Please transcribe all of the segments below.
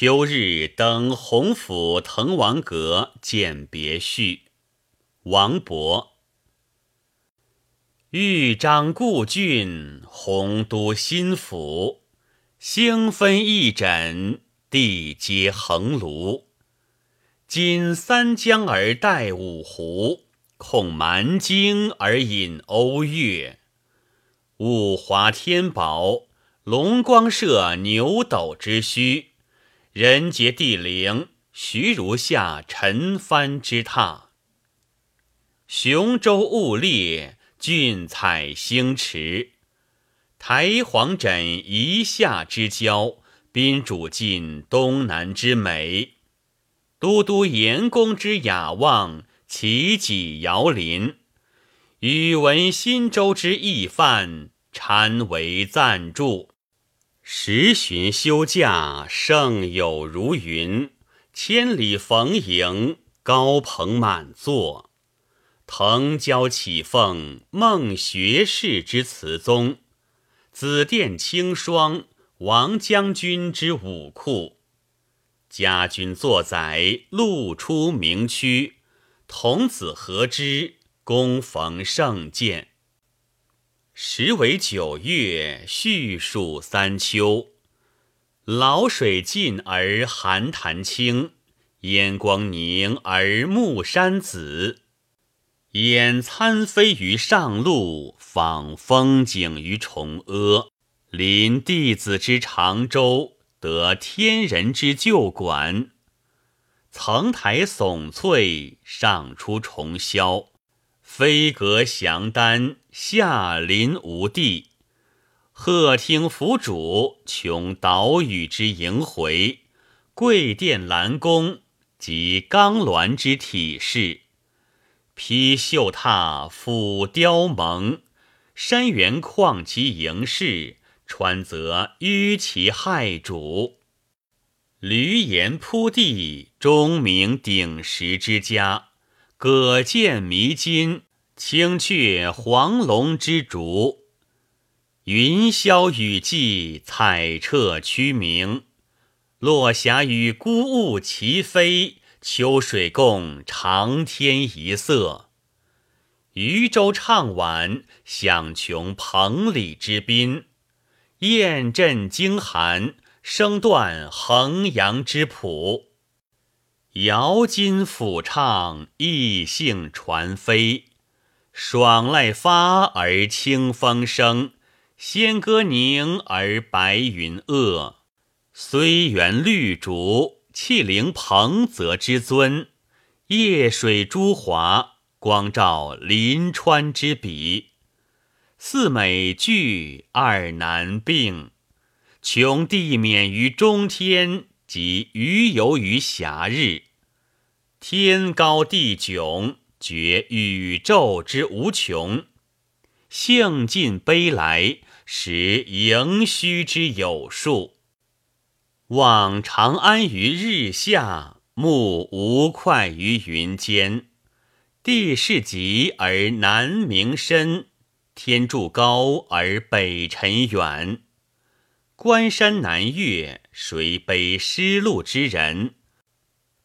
秋日登洪府滕王阁见别序，王勃。豫章故郡，洪都新府。星分翼轸，地接衡庐。今三江而带五湖，控蛮荆而引瓯越。物华天宝，龙光射牛斗之墟。人杰地灵，徐如下陈蕃之榻。雄州雾列，俊采星驰。台隍枕夷夏之交，宾主尽东南之美。都督阎公之雅望，齐己遥临。宇文新州之义范，参为赞助。十旬休假，胜友如云；千里逢迎，高朋满座。腾蛟起凤，孟学士之词宗；紫殿清霜，王将军之武库。家君作宰，路出名区；童子何知，恭逢盛饯。时为九月，序属三秋。潦水尽而寒潭清，烟光凝而暮山紫。掩参飞于上路，访风景于崇阿。临帝子之长洲，得天人之旧馆。层台耸翠，上出重霄。飞阁祥丹，下临无地；鹤汀凫渚，穷岛屿之萦回；桂殿兰宫，及冈峦之体势。披绣闼，俯雕甍，山原旷其盈视，川泽纡其骇瞩。闾阎扑地，钟鸣鼎食之家。葛剑迷津，青雀黄龙之竹；云霄雨霁，彩彻区明。落霞与孤鹜齐飞，秋水共长天一色。渔舟唱晚，响穷彭蠡之滨；雁阵惊寒，声断衡阳之浦。瑶金抚唱，逸兴传飞；爽籁发而清风生，仙歌凝而白云遏。虽园绿竹，气凌彭泽之尊；夜水朱华，光照临川之笔。四美具，二难并，穷地免于中天。及余游于暇日，天高地迥，觉宇宙之无穷；兴尽悲来，识盈虚之有数。望长安于日下，目无快于云间。地势极而南溟深，天柱高而北辰远。关山难越，谁悲失路之人？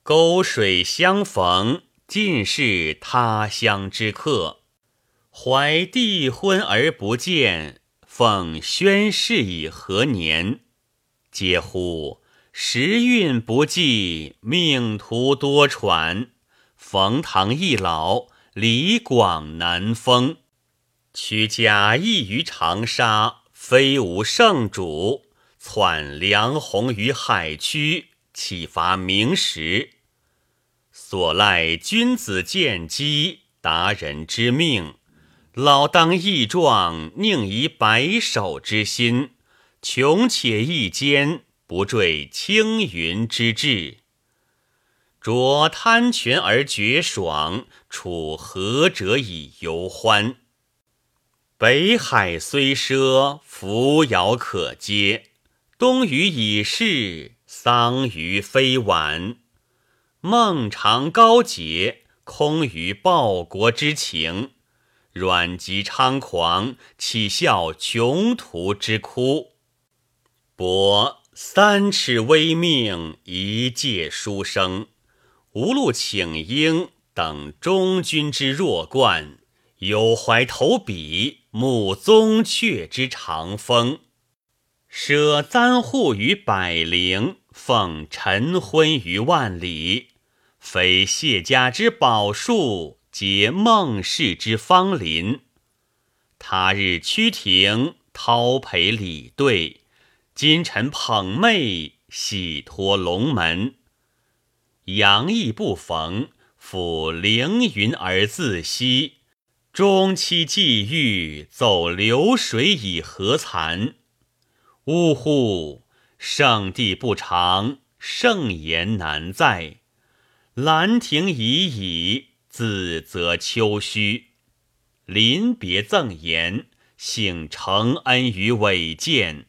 沟水相逢，尽是他乡之客。怀帝昏而不见，奉宣室以何年？嗟乎！时运不济，命途多舛。冯唐易老，李广难封。屈家邑于长沙。非无圣主，窜梁鸿于海曲，启发明时。所赖君子见机，达人之命。老当益壮，宁移白首之心。穷且益坚，不坠青云之志。濯贪泉而觉爽，处涸辙以犹欢。北海虽赊，扶摇可接；东隅已逝，桑榆非晚。孟尝高洁，空余报国之情；阮籍猖狂，岂效穷途之哭？伯三尺微命，一介书生，无路请缨，等中军之弱冠，有怀投笔，慕宗悫之长风，舍簪笏于百龄，奉晨昏于万里。非谢家之宝树，皆孟氏之芳邻。他日趋庭，叨陪礼对；今晨捧袂，喜托龙门。阳意不逢，抚凌云而自惜。终期既遇，走流水以何惭？呜呼！圣地不长，圣言难在。兰亭已矣，自则丘墟。临别赠言，幸承恩于伟饯。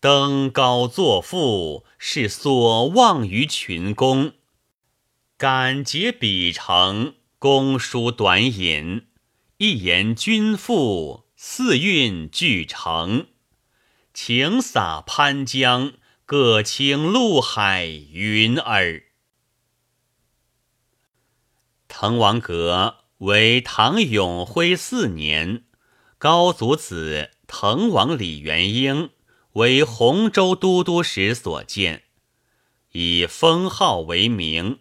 登高作赋，是所望于群公。敢结笔成，公书短引。一言均赋，四韵俱成。晴洒潘江，各倾陆海云耳。滕王阁为唐永徽四年，高祖子滕王李元婴为洪州都督时所建，以封号为名，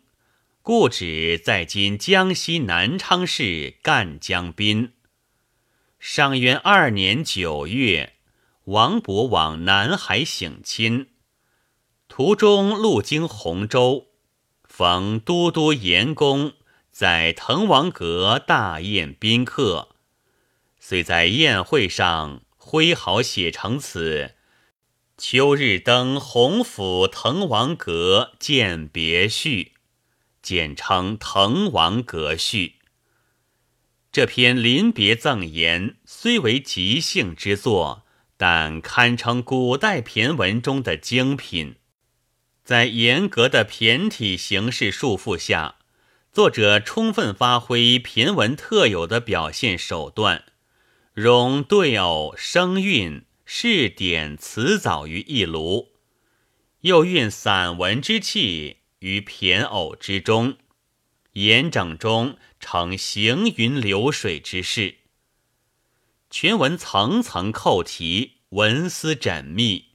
故址在今江西南昌市赣江滨。上元二年九月，王勃往南海省亲，途中路经洪州，逢都督严公。在滕王阁大宴宾客，遂在宴会上挥毫写成此《秋日登洪府滕王阁饯别序》，简称《滕王阁序》。这篇临别赠言虽为即兴之作，但堪称古代骈文中的精品。在严格的骈体形式束缚下。作者充分发挥骈文特有的表现手段，融对偶、声韵、试点、词藻于一炉，又蕴散文之气于骈偶之中，严整中成行云流水之势。全文层层扣题，文思缜密，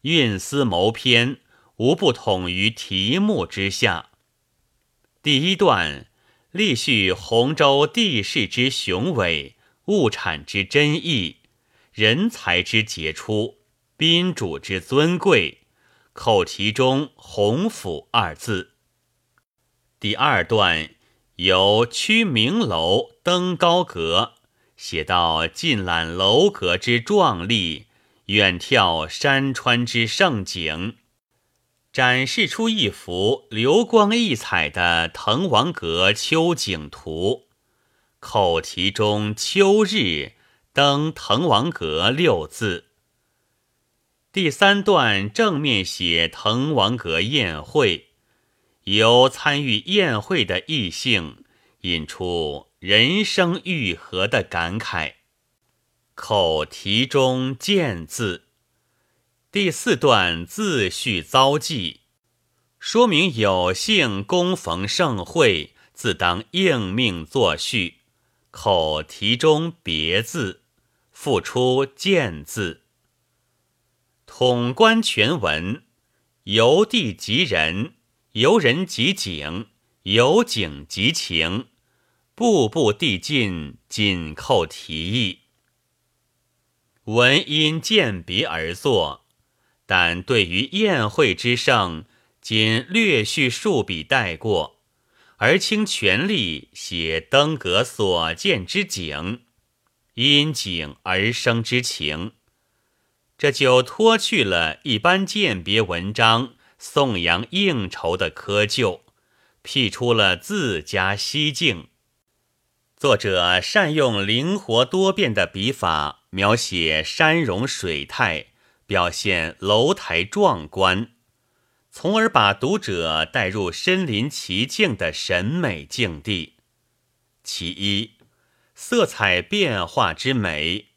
韵思谋篇，无不统于题目之下。第一段，立叙洪州地势之雄伟，物产之珍异，人才之杰出，宾主之尊贵，口题中“洪府”二字。第二段，由曲明楼登高阁，写到尽览楼阁之壮丽，远眺山川之胜景。展示出一幅流光溢彩的滕王阁秋景图，口题中“秋日登滕王阁”六字。第三段正面写滕王阁宴会，由参与宴会的异性引出人生愈合的感慨，口题中“见”字。第四段自叙遭际，说明有幸恭逢盛会，自当应命作序。口题中别字，复出见字。统观全文，由地及人，由人及景，由景及情，步步递进，紧扣题意。文因见别而作。但对于宴会之盛，仅略叙数笔带过，而倾全力写登阁所见之景，因景而生之情，这就脱去了一般饯别文章颂扬应酬的窠臼，辟出了自家西境。作者善用灵活多变的笔法，描写山容水态。表现楼台壮观，从而把读者带入身临其境的审美境地。其一，色彩变化之美。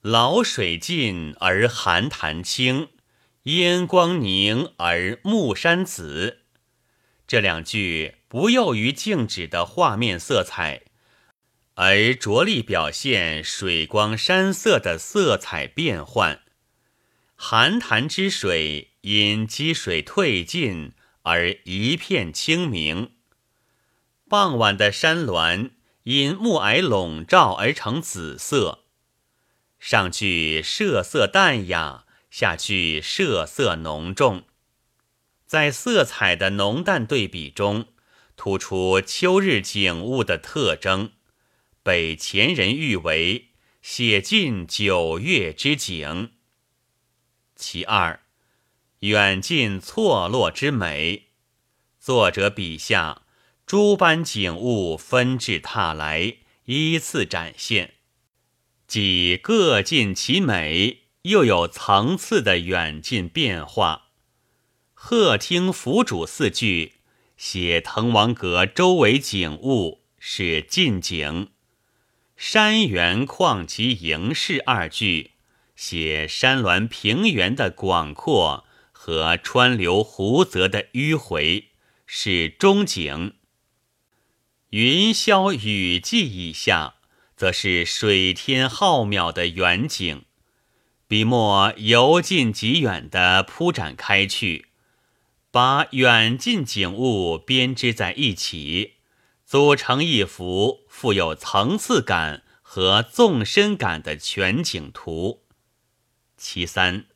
老水尽而寒潭清，烟光凝而暮山紫。这两句不囿于静止的画面色彩，而着力表现水光山色的色彩变换。寒潭之水因积水退尽而一片清明。傍晚的山峦因暮霭笼罩而成紫色。上句设色淡雅，下句设色浓重。在色彩的浓淡对比中，突出秋日景物的特征，被前人誉为写尽九月之景。其二，远近错落之美，作者笔下诸般景物纷至沓来，依次展现，既各尽其美，又有层次的远近变化。鹤听府主四句写滕王阁周围景物是近景，山原旷其营室二句写山峦平原的广阔和川流湖泽的迂回是中景。云霄雨霁以下，则是水天浩渺的远景，笔墨由近及远的铺展开去。把远近景物编织在一起，组成一幅富有层次感和纵深感的全景图。其三，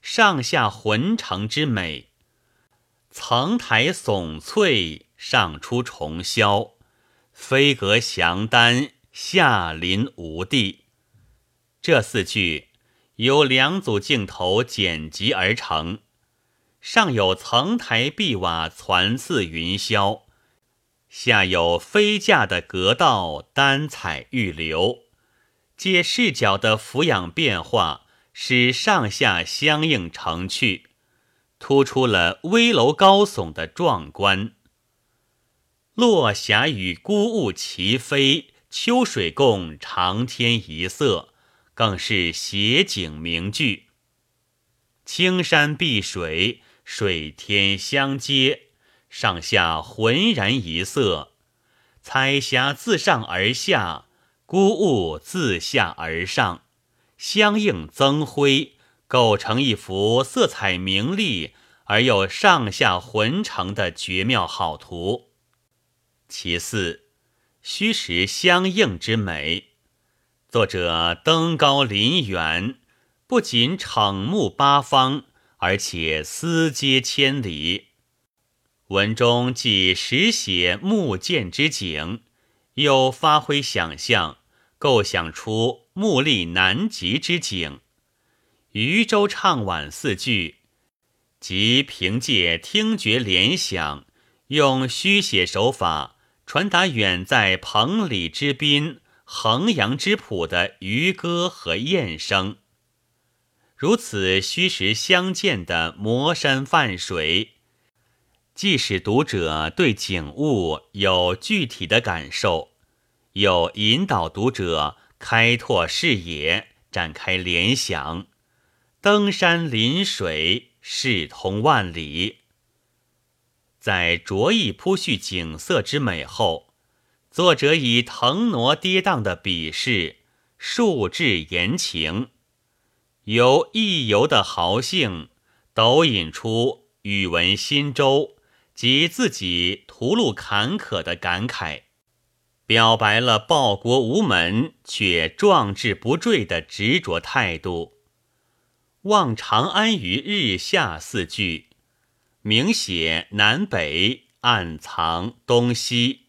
上下浑成之美，层台耸翠，上出重霄，飞阁翔丹，下临无地。这四句由两组镜头剪辑而成。上有层台碧瓦攒似云霄，下有飞架的阁道丹彩玉流，借视角的俯仰变化，使上下相映成趣，突出了危楼高耸的壮观。落霞与孤鹜齐飞，秋水共长天一色，更是写景名句。青山碧水。水天相接，上下浑然一色；彩霞自上而下，孤鹜自下而上，相映增辉，构成一幅色彩明丽而又上下浑成的绝妙好图。其四，虚实相应之美。作者登高临远，不仅敞目八方。而且思接千里，文中既实写木剑之景，又发挥想象，构想出目力难及之景。渔舟唱晚四句，即凭借听觉联想，用虚写手法传达远在彭蠡之滨、衡阳之浦的渔歌和雁声。如此虚实相间的磨山泛水，既使读者对景物有具体的感受，又引导读者开拓视野、展开联想。登山临水，视通万里。在着意铺叙景色之美后，作者以腾挪跌宕的笔势，述志言情。由溢游的豪兴，抖引出语文新舟及自己途路坎坷的感慨，表白了报国无门却壮志不坠的执着态度。望长安于日下四句，明写南北，暗藏东西，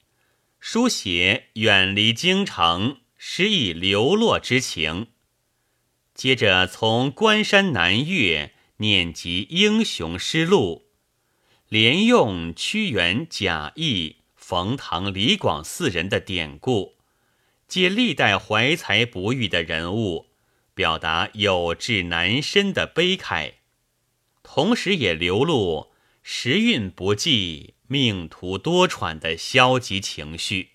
书写远离京城，失意流落之情。接着从关山南岳念及英雄失路，连用屈原、贾谊、冯唐、李广四人的典故，借历代怀才不遇的人物，表达有志难伸的悲慨，同时也流露时运不济、命途多舛的消极情绪。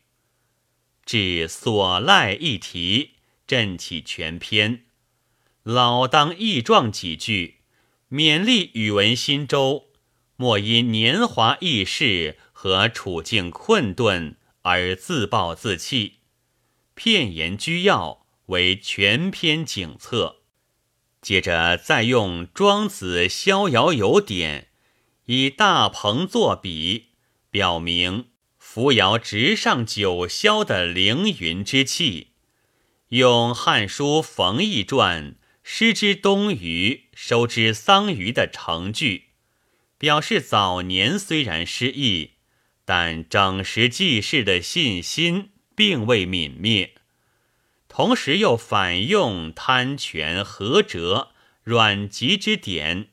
至所赖一题，振起全篇。老当益壮几句，勉励宇文新州，莫因年华易逝和处境困顿而自暴自弃。片言居要为全篇景策。接着再用《庄子·逍遥游》典，以大鹏作比，表明扶摇直上九霄的凌云之气；用《汉书·冯异传》失之东隅，收之桑榆的成句，表示早年虽然失意，但整实记事的信心并未泯灭。同时又反用贪权和折软急之典，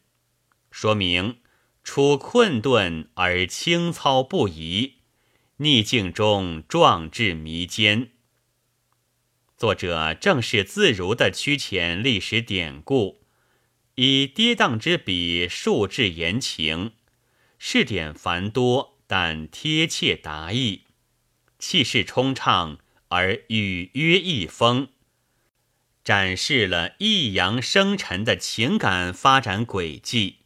说明处困顿而清操不移，逆境中壮志弥坚。作者正是自如的曲遣历史典故，以跌宕之笔述至言情，事点繁多，但贴切达意，气势冲畅。而语约一风，展示了抑扬生沉的情感发展轨迹，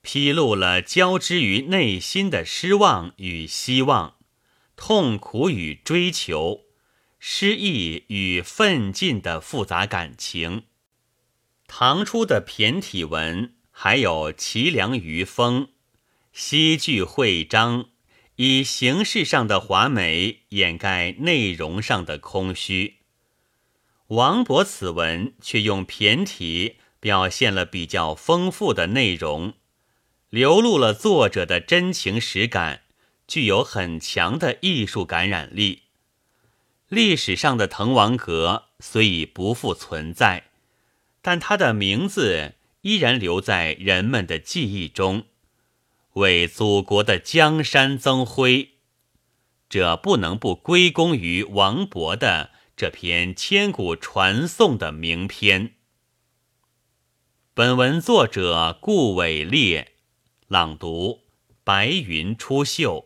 披露了交织于内心的失望与希望、痛苦与追求、失意与奋进的复杂感情。唐初的骈体文还有奇梁余风，西句会章。以形式上的华美掩盖内容上的空虚，王勃此文却用骈体表现了比较丰富的内容，流露了作者的真情实感，具有很强的艺术感染力。历史上的滕王阁虽已不复存在，但它的名字依然留在人们的记忆中。为祖国的江山增辉，这不能不归功于王勃的这篇千古传颂的名篇。本文作者顾伟烈，朗读：白云出岫。